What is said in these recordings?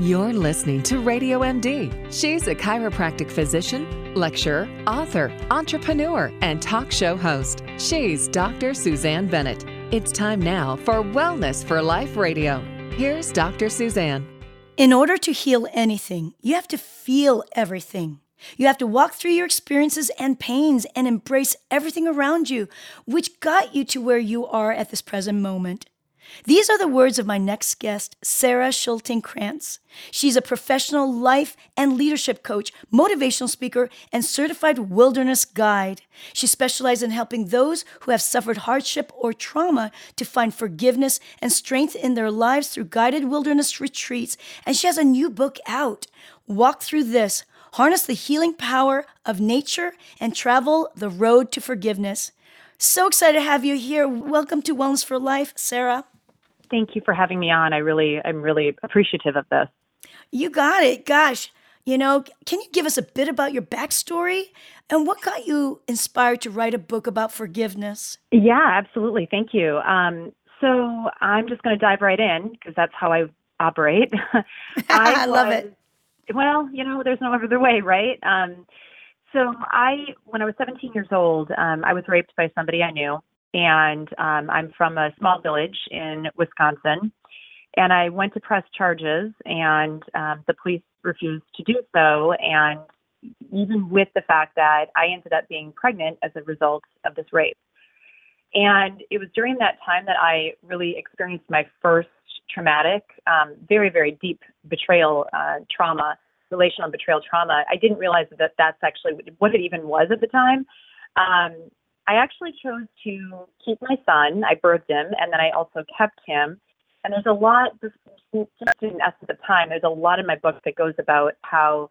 You're listening to Radio MD. She's a chiropractic physician, lecturer, author, entrepreneur, and talk show host. She's Dr. Suzanne Bennett. It's time now for Wellness for Life Radio. Here's Dr. Suzanne. In order to heal anything, you have to feel everything. You have to walk through your experiences and pains and embrace everything around you, which got you to where you are at this present moment. These are the words of my next guest, Sarah Schulting Kranz. She's a professional life and leadership coach, motivational speaker, and certified wilderness guide. She specializes in helping those who have suffered hardship or trauma to find forgiveness and strength in their lives through guided wilderness retreats. And she has a new book out Walk Through This Harness the Healing Power of Nature and Travel the Road to Forgiveness. So excited to have you here. Welcome to Wellness for Life, Sarah. Thank you for having me on. I really, I'm really appreciative of this. You got it. Gosh, you know, can you give us a bit about your backstory and what got you inspired to write a book about forgiveness? Yeah, absolutely. Thank you. Um, so I'm just going to dive right in because that's how I operate. I, I was, love it. Well, you know, there's no other way, right? Um, so I, when I was 17 years old, um, I was raped by somebody I knew and um, I'm from a small village in Wisconsin. And I went to press charges, and um, the police refused to do so. And even with the fact that I ended up being pregnant as a result of this rape. And it was during that time that I really experienced my first traumatic, um, very, very deep betrayal uh, trauma, relational betrayal trauma. I didn't realize that that's actually what it even was at the time. Um, I actually chose to keep my son. I birthed him, and then I also kept him. And there's a lot, just in essence of time, there's a lot in my book that goes about how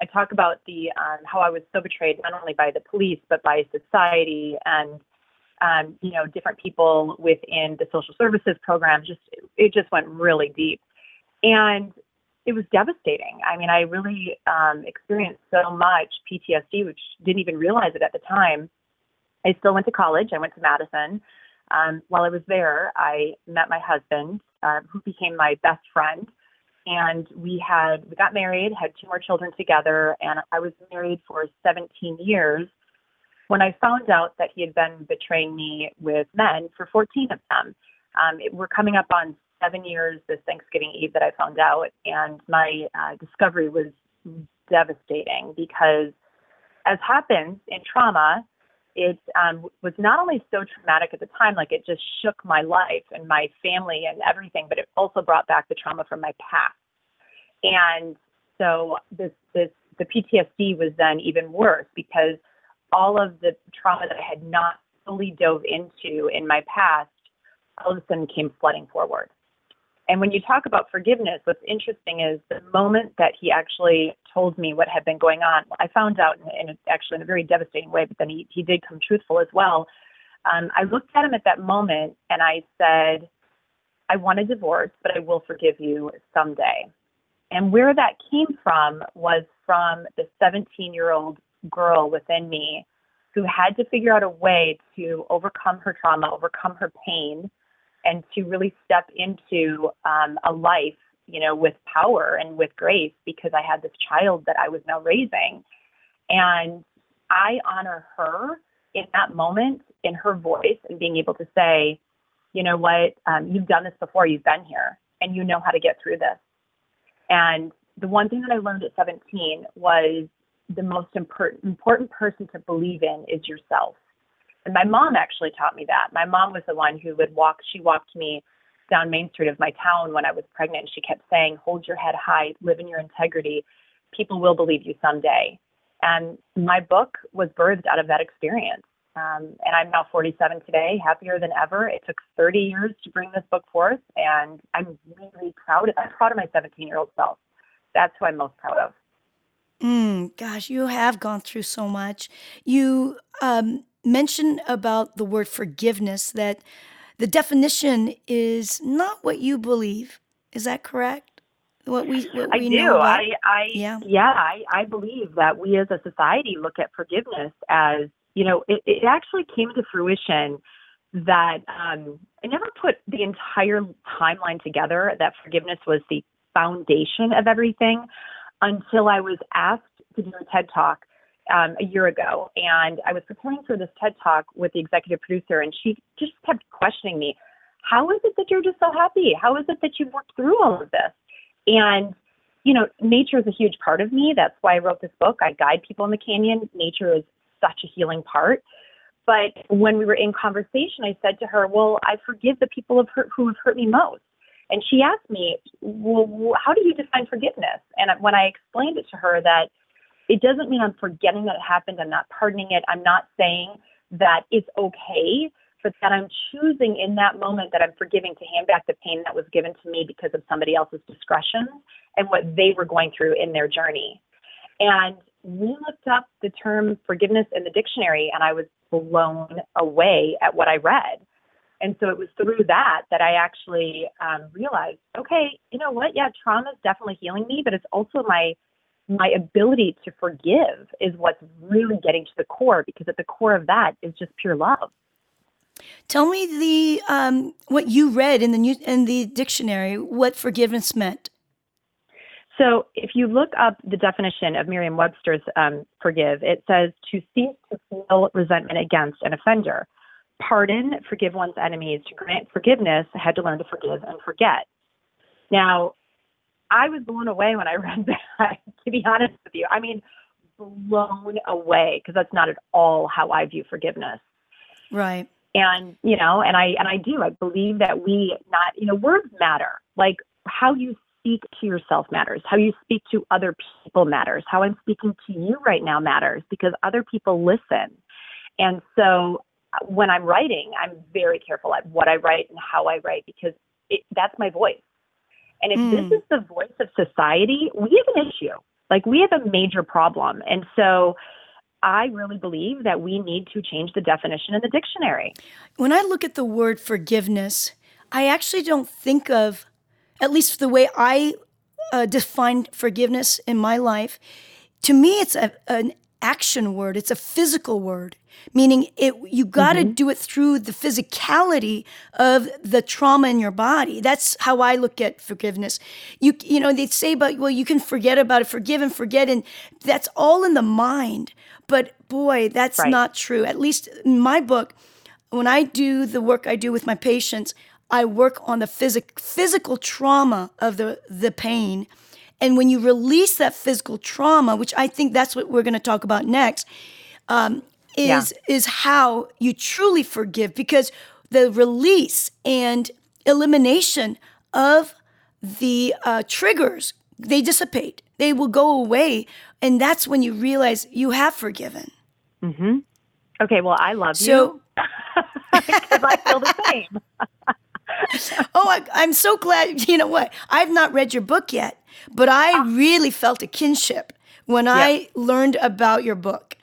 I talk about the um, how I was so betrayed not only by the police but by society and um, you know different people within the social services program. Just it just went really deep, and it was devastating. I mean, I really um, experienced so much PTSD, which didn't even realize it at the time. I still went to college. I went to Madison. Um, while I was there, I met my husband, uh, who became my best friend, and we had we got married, had two more children together, and I was married for 17 years. When I found out that he had been betraying me with men for 14 of them, um, it, we're coming up on seven years this Thanksgiving Eve that I found out, and my uh, discovery was devastating because, as happens in trauma, it um, was not only so traumatic at the time, like it just shook my life and my family and everything, but it also brought back the trauma from my past. And so this, this, the PTSD was then even worse because all of the trauma that I had not fully dove into in my past all of a sudden came flooding forward. And when you talk about forgiveness, what's interesting is the moment that he actually told me what had been going on, I found out in, in actually in a very devastating way, but then he, he did come truthful as well. Um, I looked at him at that moment and I said, I want a divorce, but I will forgive you someday. And where that came from was from the 17 year old girl within me who had to figure out a way to overcome her trauma, overcome her pain, and to really step into um, a life, you know, with power and with grace because I had this child that I was now raising. And I honor her in that moment, in her voice, and being able to say, you know what, um, you've done this before, you've been here, and you know how to get through this. And the one thing that I learned at 17 was the most important important person to believe in is yourself. And my mom actually taught me that. My mom was the one who would walk, she walked me down Main Street of my town when I was pregnant. She kept saying, hold your head high, live in your integrity. People will believe you someday. And my book was birthed out of that experience. Um, and I'm now 47 today, happier than ever. It took 30 years to bring this book forth, and I'm really proud. Of, I'm proud of my 17 year old self. That's who I'm most proud of. Mm, gosh, you have gone through so much. You um, mention about the word forgiveness that the definition is not what you believe. Is that correct? What we what we I do. I, I yeah yeah I, I believe that we as a society look at forgiveness as you know it, it actually came to fruition that um, I never put the entire timeline together that forgiveness was the foundation of everything until I was asked to do a TED talk um, a year ago. And I was preparing for this TED talk with the executive producer, and she just kept questioning me How is it that you're just so happy? How is it that you've worked through all of this? And you know, nature is a huge part of me. That's why I wrote this book. I guide people in the canyon. Nature is such a healing part. But when we were in conversation, I said to her, Well, I forgive the people who have hurt me most. And she asked me, Well, how do you define forgiveness? And when I explained it to her that it doesn't mean I'm forgetting that it happened, I'm not pardoning it, I'm not saying that it's okay, but that I'm choosing in that moment that I'm forgiving to hand back the pain that was given to me because of somebody else's discretion and what they were going through in their journey. And we looked up the term forgiveness in the dictionary, and I was blown away at what I read. And so it was through that that I actually um, realized, okay, you know what? Yeah, trauma is definitely healing me, but it's also my my ability to forgive is what's really getting to the core because at the core of that is just pure love. Tell me the um, what you read in the new, in the dictionary. What forgiveness meant. So, if you look up the definition of Merriam-Webster's um, forgive, it says to cease to feel resentment against an offender. Pardon, forgive one's enemies. To grant forgiveness, had to learn to forgive and forget. Now, I was blown away when I read that. to be honest with you, I mean, blown away because that's not at all how I view forgiveness. Right. And you know and i and i do. I believe that we not you know words matter. Like how you speak to yourself matters. How you speak to other people matters. How i'm speaking to you right now matters because other people listen. And so uh, when i'm writing i'm very careful at what i write and how i write because it, that's my voice and if mm. this is the voice of society we have an issue like we have a major problem and so I really believe that we need to change the definition in the dictionary. When I look at the word forgiveness, I actually don't think of, at least the way I uh, define forgiveness in my life, to me, it's a, an action word, it's a physical word meaning it you got to mm-hmm. do it through the physicality of the trauma in your body. That's how i look at forgiveness. You you know they say about well you can forget about it forgive and forget and that's all in the mind. But boy that's right. not true. At least in my book when i do the work i do with my patients i work on the phys- physical trauma of the the pain and when you release that physical trauma which i think that's what we're going to talk about next um, is yeah. is how you truly forgive because the release and elimination of the uh, triggers they dissipate. They will go away and that's when you realize you have forgiven. Mm-hmm. okay well i love so, you. Because i feel the same. Oh I, i'm so glad you know what? I've not read your book yet but i ah. really felt a kinship when yep. i learned about your book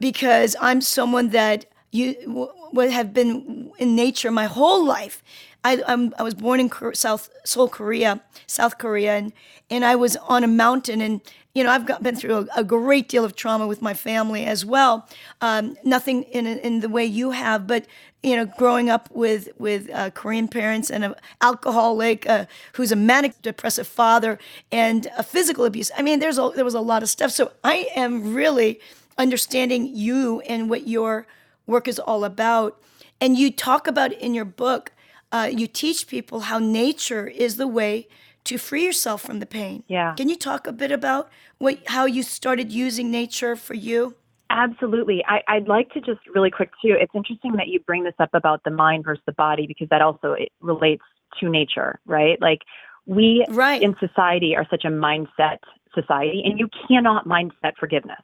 because I'm someone that you would have been in nature my whole life. I, I'm, i was born in South Seoul, Korea, South Korea, and, and I was on a mountain. And you know, I've got, been through a, a, great deal of trauma with my family as well. Um, nothing in in the way you have, but you know, growing up with with uh, Korean parents and an alcoholic uh, who's a manic depressive father and a physical abuse. I mean, there's a, there was a lot of stuff. So I am really understanding you and what your work is all about. And you talk about in your book, uh, you teach people how nature is the way to free yourself from the pain. Yeah. Can you talk a bit about what how you started using nature for you? Absolutely. I, would like to just really quick too. It's interesting that you bring this up about the mind versus the body because that also it relates to nature, right? Like we right. in society are such a mindset society, and you cannot mindset forgiveness.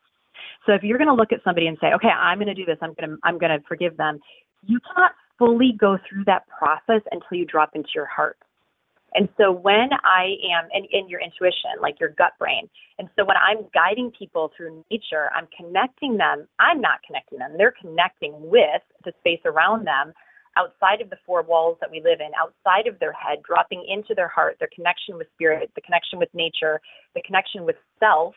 So if you're going to look at somebody and say, okay, I'm going to do this, I'm going to, I'm going to forgive them, you cannot fully go through that process until you drop into your heart. And so when I am in, in your intuition, like your gut brain, and so when I'm guiding people through nature, I'm connecting them. I'm not connecting them. They're connecting with the space around them outside of the four walls that we live in, outside of their head, dropping into their heart, their connection with spirit, the connection with nature, the connection with self,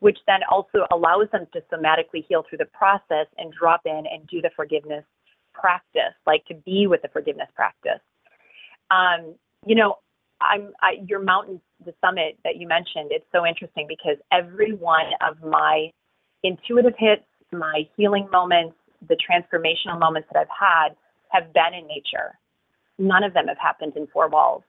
which then also allows them to somatically heal through the process and drop in and do the forgiveness practice, like to be with the forgiveness practice. Um, you know, I'm I, your mountain, the summit that you mentioned. It's so interesting because every one of my intuitive hits, my healing moments, the transformational moments that I've had have been in nature. None of them have happened in four walls.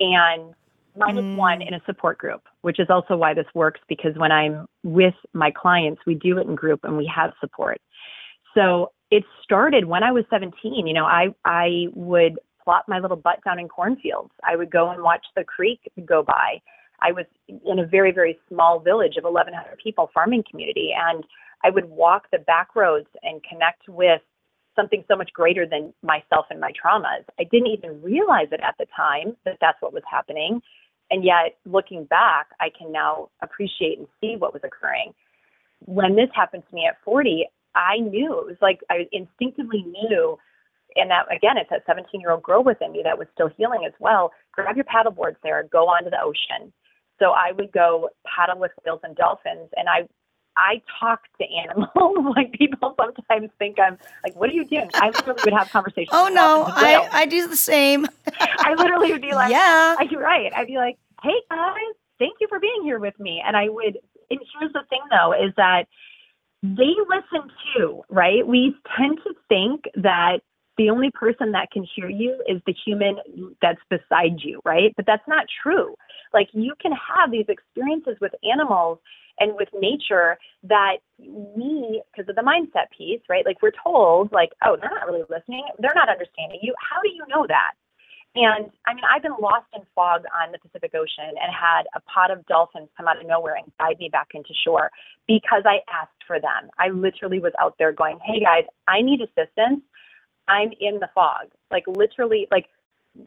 And mine mm. is one in a support group, which is also why this works because when I'm with my clients, we do it in group and we have support. So it started when I was 17. You know, I, I would plop my little butt down in cornfields. I would go and watch the creek go by. I was in a very, very small village of 1,100 people farming community, and I would walk the back roads and connect with something so much greater than myself and my traumas. I didn't even realize it at the time that that's what was happening. And yet, looking back, I can now appreciate and see what was occurring. When this happened to me at 40, I knew it was like I instinctively knew. And that again, it's that 17 year old girl within me that was still healing as well. Grab your paddle boards there, go onto the ocean. So I would go paddle with whales and dolphins, and I I talk to animals. like people sometimes think I'm like, what are you doing? I literally would have conversations. oh no, I, I do the same. I literally would be like, yeah, you're right. I'd be like, hey guys, thank you for being here with me. And I would. And here's the thing though, is that they listen too, right? We tend to think that the only person that can hear you is the human that's beside you, right? But that's not true. Like you can have these experiences with animals and with nature that we, because of the mindset piece, right? Like we're told, like, oh, they're not really listening, they're not understanding you. How do you know that? And I mean, I've been lost in fog on the Pacific Ocean and had a pod of dolphins come out of nowhere and guide me back into shore because I asked for them. I literally was out there going, hey guys, I need assistance. I'm in the fog. Like literally, like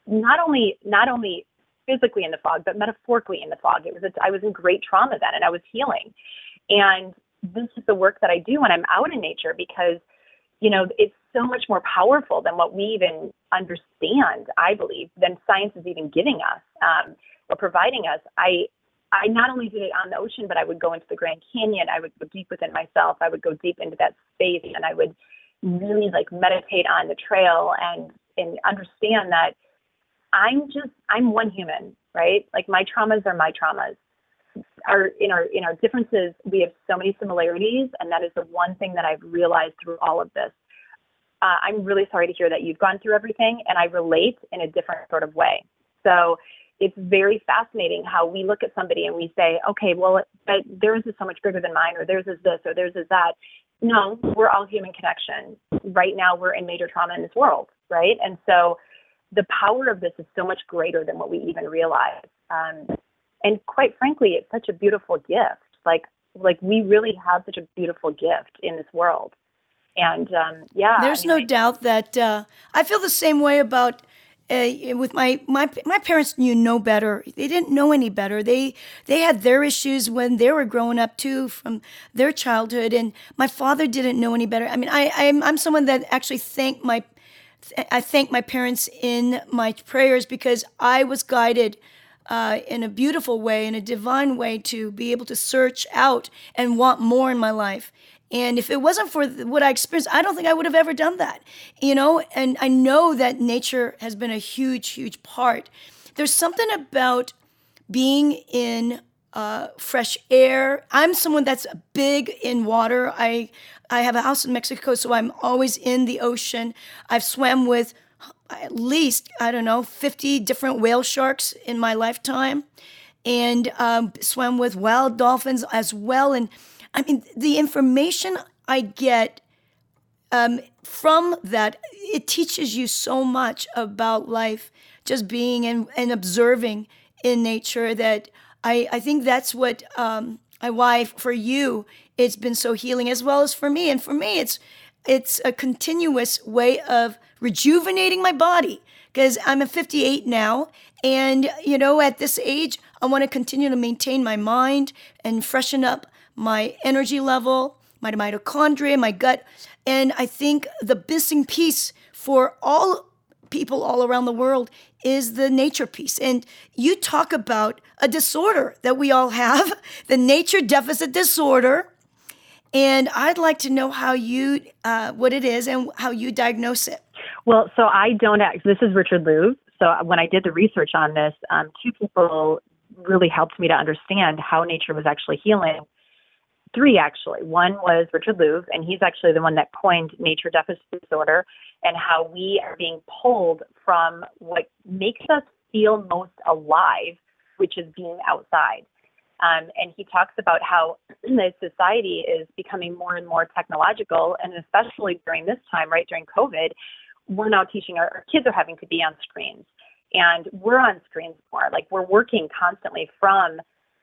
not only not only physically in the fog, but metaphorically in the fog. It was a, I was in great trauma then, and I was healing. And this is the work that I do when I'm out in nature because, you know, it's so much more powerful than what we even understand. I believe than science is even giving us um, or providing us. I I not only did it on the ocean, but I would go into the Grand Canyon. I would go deep within myself. I would go deep into that space, and I would really like meditate on the trail and and understand that I'm just I'm one human, right? Like my traumas are my traumas. Our in our in our differences, we have so many similarities, and that is the one thing that I've realized through all of this. Uh, I'm really sorry to hear that you've gone through everything, and I relate in a different sort of way. So it's very fascinating how we look at somebody and we say, okay, well, but theirs is so much bigger than mine, or theirs is this, or theirs is that. No, we're all human connection. Right now, we're in major trauma in this world, right? And so the power of this is so much greater than what we even realize. Um, and quite frankly, it's such a beautiful gift. Like like we really have such a beautiful gift in this world. And um, yeah, there's I mean, no I, doubt that uh, I feel the same way about. Uh, with my, my my parents knew no better. They didn't know any better. They they had their issues when they were growing up too, from their childhood. And my father didn't know any better. I mean, I I'm, I'm someone that actually thank my I thank my parents in my prayers because I was guided uh, in a beautiful way, in a divine way, to be able to search out and want more in my life. And if it wasn't for what I experienced, I don't think I would have ever done that. You know, and I know that nature has been a huge, huge part. There's something about being in uh, fresh air. I'm someone that's big in water. I I have a house in Mexico, so I'm always in the ocean. I've swam with at least I don't know 50 different whale sharks in my lifetime, and um, swam with wild dolphins as well. And I mean, the information I get um, from that it teaches you so much about life, just being and, and observing in nature that I, I think that's what um, I, why for you it's been so healing as well as for me. And for me, it's it's a continuous way of rejuvenating my body because I'm a 58 now, and you know at this age I want to continue to maintain my mind and freshen up my energy level, my mitochondria, my gut, and I think the missing piece for all people all around the world is the nature piece. And you talk about a disorder that we all have, the nature deficit disorder. And I'd like to know how you, uh, what it is and how you diagnose it. Well, so I don't act, this is Richard Louv. so when I did the research on this, um, two people really helped me to understand how nature was actually healing. Three actually. One was Richard Louv, and he's actually the one that coined nature deficit disorder, and how we are being pulled from what makes us feel most alive, which is being outside. Um, and he talks about how the society is becoming more and more technological, and especially during this time, right during COVID, we're now teaching our, our kids are having to be on screens, and we're on screens more. Like we're working constantly from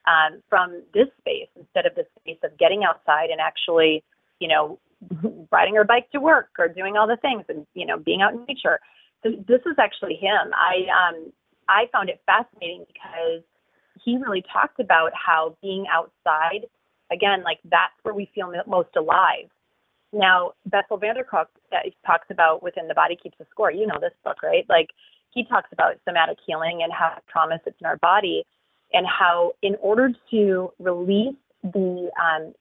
um, from this space instead of the space of getting outside and actually, you know, riding our bike to work or doing all the things and you know being out in nature. So this is actually him. I um, I found it fascinating because he really talked about how being outside, again, like that's where we feel most alive. Now, Bessel van der Kolk talks about within The Body Keeps the Score. You know this book, right? Like he talks about somatic healing and how trauma sits in our body, and how in order to release the, um,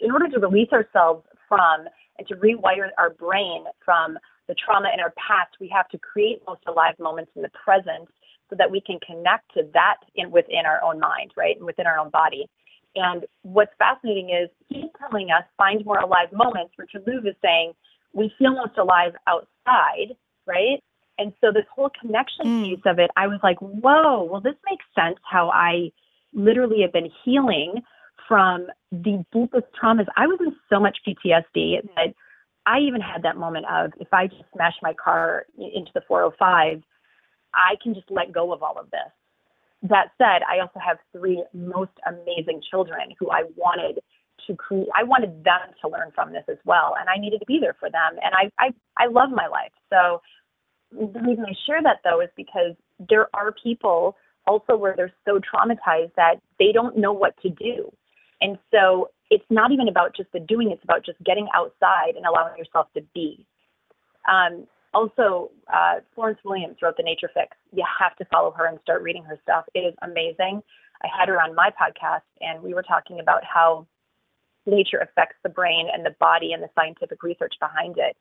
in order to release ourselves from and to rewire our brain from the trauma in our past, we have to create most alive moments in the present so that we can connect to that in within our own mind, right, and within our own body. And what's fascinating is he's telling us find more alive moments. Richard Louv is saying we feel most alive outside, right? And so this whole connection mm. piece of it, I was like, whoa, well, this makes sense how I literally have been healing from the deepest traumas. I was in so much PTSD that I even had that moment of if I just smash my car into the 405, I can just let go of all of this. That said, I also have three most amazing children who I wanted to create. I wanted them to learn from this as well, and I needed to be there for them. And I, I, I love my life. So the reason I share that though is because there are people also where they're so traumatized that they don't know what to do. And so it's not even about just the doing, it's about just getting outside and allowing yourself to be. Um, also, uh, Florence Williams wrote The Nature Fix. You have to follow her and start reading her stuff. It is amazing. I had her on my podcast, and we were talking about how nature affects the brain and the body and the scientific research behind it.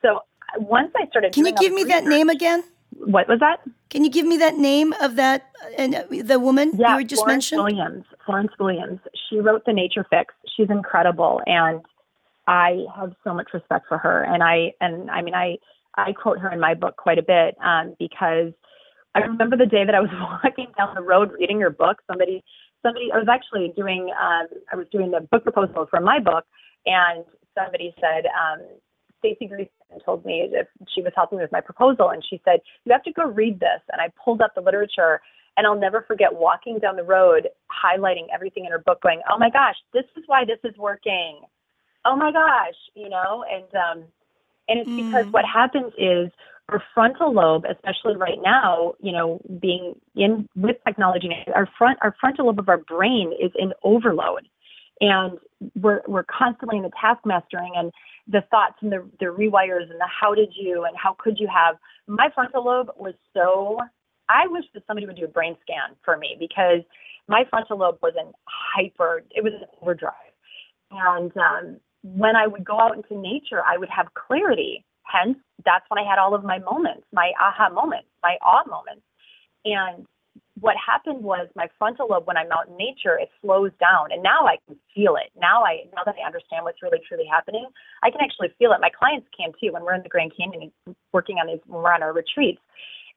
So once I started, can you give me research, that name again? What was that? Can you give me that name of that and uh, the woman yeah, you were just mentioned? Florence mentioned? Williams. Florence Williams. She wrote The Nature Fix. She's incredible, and I have so much respect for her. And I and I mean I I quote her in my book quite a bit um, because I remember the day that I was walking down the road reading her book. Somebody, somebody, I was actually doing, um, I was doing the book proposal for my book, and somebody said, um, Stacy Greason told me if she was helping me with my proposal, and she said, "You have to go read this." And I pulled up the literature, and I'll never forget walking down the road, highlighting everything in her book, going, "Oh my gosh, this is why this is working." Oh my gosh, you know, and um, and it's mm. because what happens is our frontal lobe, especially right now, you know, being in with technology, our front our frontal lobe of our brain is in overload. And we're we're constantly in the task mastering and the thoughts and the the rewires and the how did you and how could you have my frontal lobe was so I wish that somebody would do a brain scan for me because my frontal lobe was in hyper it was overdrive. And um when I would go out into nature, I would have clarity. Hence, that's when I had all of my moments, my aha moments, my awe moments. And what happened was my frontal lobe, when I'm out in nature, it slows down. And now I can feel it. Now I, now that I understand what's really truly happening, I can actually feel it. My clients can too when we're in the Grand Canyon working on these, when we're on our retreats.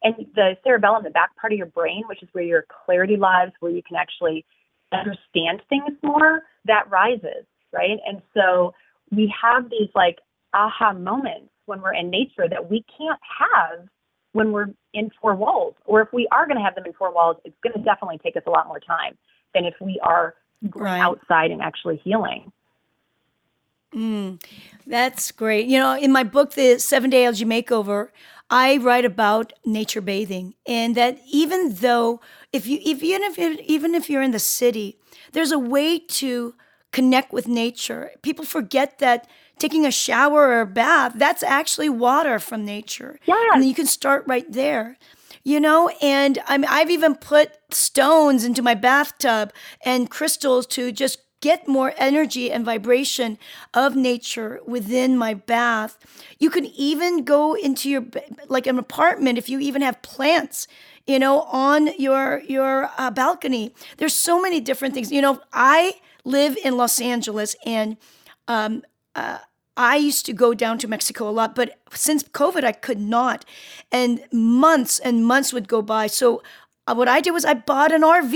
And the cerebellum, the back part of your brain, which is where your clarity lies, where you can actually understand things more, that rises right? And so we have these like aha moments when we're in nature that we can't have when we're in four walls. Or if we are going to have them in four walls, it's going to definitely take us a lot more time than if we are right. outside and actually healing. Mm, that's great. You know, in my book, The Seven Day Allergy Makeover, I write about nature bathing, and that even though if you if, even if you're, even if you're in the city, there's a way to connect with nature. People forget that taking a shower or a bath, that's actually water from nature. Yeah. And you can start right there. You know, and I mean, I've even put stones into my bathtub and crystals to just get more energy and vibration of nature within my bath. You can even go into your like an apartment if you even have plants you know on your your uh, balcony there's so many different things you know i live in los angeles and um, uh, I used to go down to Mexico a lot, but since COVID, I could not. And months and months would go by. So, uh, what I did was I bought an RV.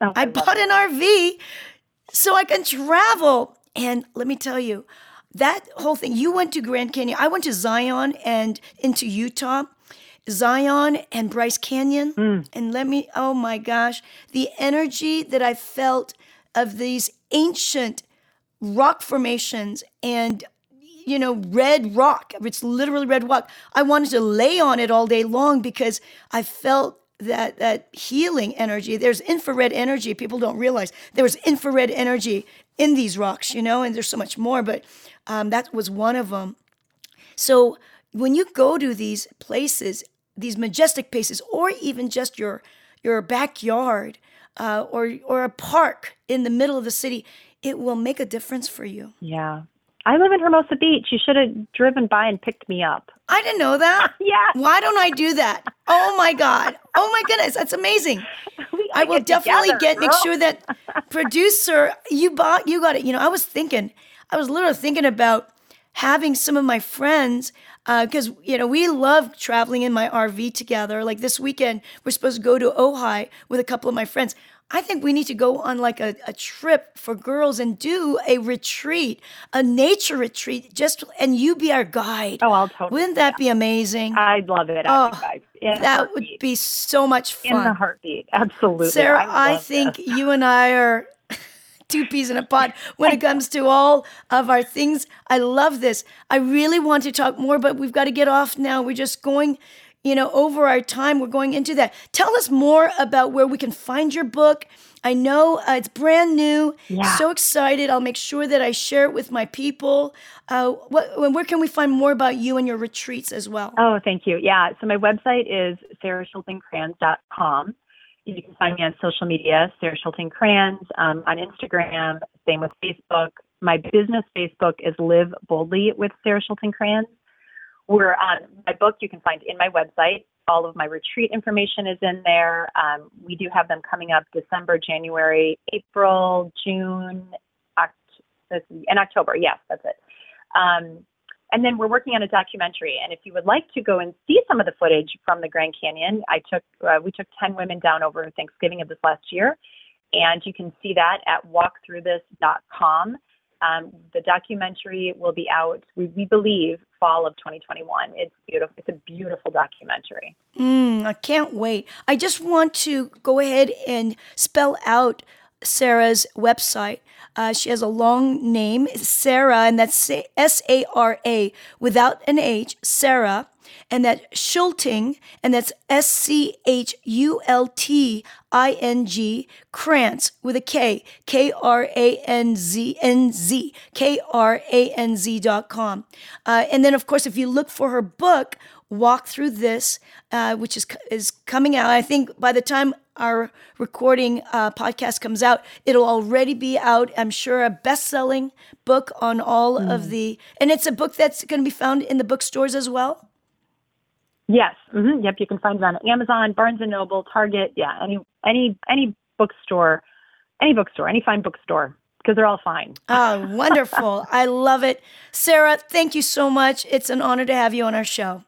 Oh, I, I bought an RV so I can travel. And let me tell you, that whole thing, you went to Grand Canyon, I went to Zion and into Utah. Zion and Bryce Canyon. Mm. And let me, oh my gosh, the energy that I felt of these ancient rock formations and you know, red rock. It's literally red rock. I wanted to lay on it all day long because I felt that that healing energy. There's infrared energy. People don't realize there was infrared energy in these rocks, you know, and there's so much more. But um, that was one of them. So when you go to these places, these majestic places, or even just your your backyard uh, or or a park in the middle of the city, it will make a difference for you. Yeah, I live in Hermosa Beach. You should have driven by and picked me up. I didn't know that. yeah. Why don't I do that? Oh my God. Oh my goodness. That's amazing. I will definitely together, get, girl. make sure that producer, you bought, you got it. You know, I was thinking, I was literally thinking about having some of my friends because uh, you know we love traveling in my RV together. Like this weekend, we're supposed to go to Ojai with a couple of my friends. I think we need to go on like a, a trip for girls and do a retreat, a nature retreat, just and you be our guide. Oh, I'll totally. Wouldn't that be amazing? I'd love it. Oh, that would be so much fun. In the heartbeat, absolutely. Sarah, I, I think this. you and I are two peas in a pod when it comes to all of our things. I love this. I really want to talk more, but we've got to get off now. We're just going you know, over our time, we're going into that. Tell us more about where we can find your book. I know uh, it's brand new. Yeah. So excited. I'll make sure that I share it with my people. Uh, what, where can we find more about you and your retreats as well? Oh, thank you. Yeah. So my website is sarahschultingkranz.com. You can find me on social media, Sarah Schulting Kranz, um, on Instagram, same with Facebook. My business Facebook is Live Boldly with Sarah Schulting Kranz. We're on my book, you can find in my website. All of my retreat information is in there. Um, we do have them coming up December, January, April, June, Oct- in October. Yes, that's it. Um, and then we're working on a documentary. And if you would like to go and see some of the footage from the Grand Canyon, I took uh, we took ten women down over Thanksgiving of this last year, and you can see that at walkthroughthis.com. Um, the documentary will be out, we, we, believe, fall of 2021. It's beautiful. It's a beautiful documentary. Mm, I can't wait. I just want to go ahead and spell out Sarah's website. Uh, she has a long name, Sarah, and that's S A R A without an H, Sarah and that Schulting, and that's S C H U L T I N G, Kranz with a K, K R A N Z N Z, K R A N Z dot com. Uh, and then, of course, if you look for her book, Walk Through This, uh, which is, is coming out, I think by the time our recording uh, podcast comes out, it'll already be out. I'm sure a best selling book on all mm. of the, and it's a book that's going to be found in the bookstores as well. Yes. Mm-hmm. Yep. You can find it on Amazon, Barnes and Noble, Target. Yeah. Any any any bookstore, any bookstore, any fine bookstore, because they're all fine. Oh, wonderful! I love it, Sarah. Thank you so much. It's an honor to have you on our show.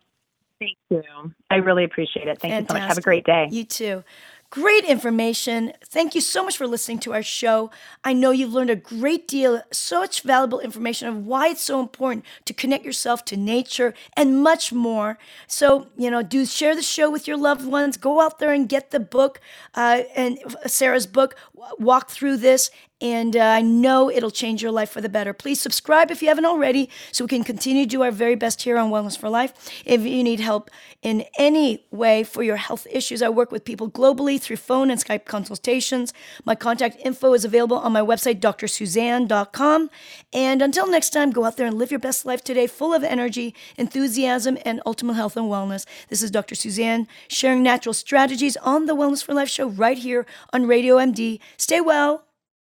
Thank you. I really appreciate it. Thank Fantastic. you so much. Have a great day. You too. Great information. Thank you so much for listening to our show. I know you've learned a great deal, such valuable information of why it's so important to connect yourself to nature and much more. So, you know, do share the show with your loved ones. Go out there and get the book uh, and Sarah's book, Walk Through This, and uh, I know it'll change your life for the better. Please subscribe if you haven't already so we can continue to do our very best here on Wellness for Life. If you need help in any way for your health issues, I work with people globally through phone and Skype consultations. My contact info is available on my website, drsuzanne.com. And until next time, go out there and live your best life today, full of energy, enthusiasm, and ultimate health and wellness. This is Dr. Suzanne sharing natural strategies on the Wellness for Life show right here on Radio MD. Stay well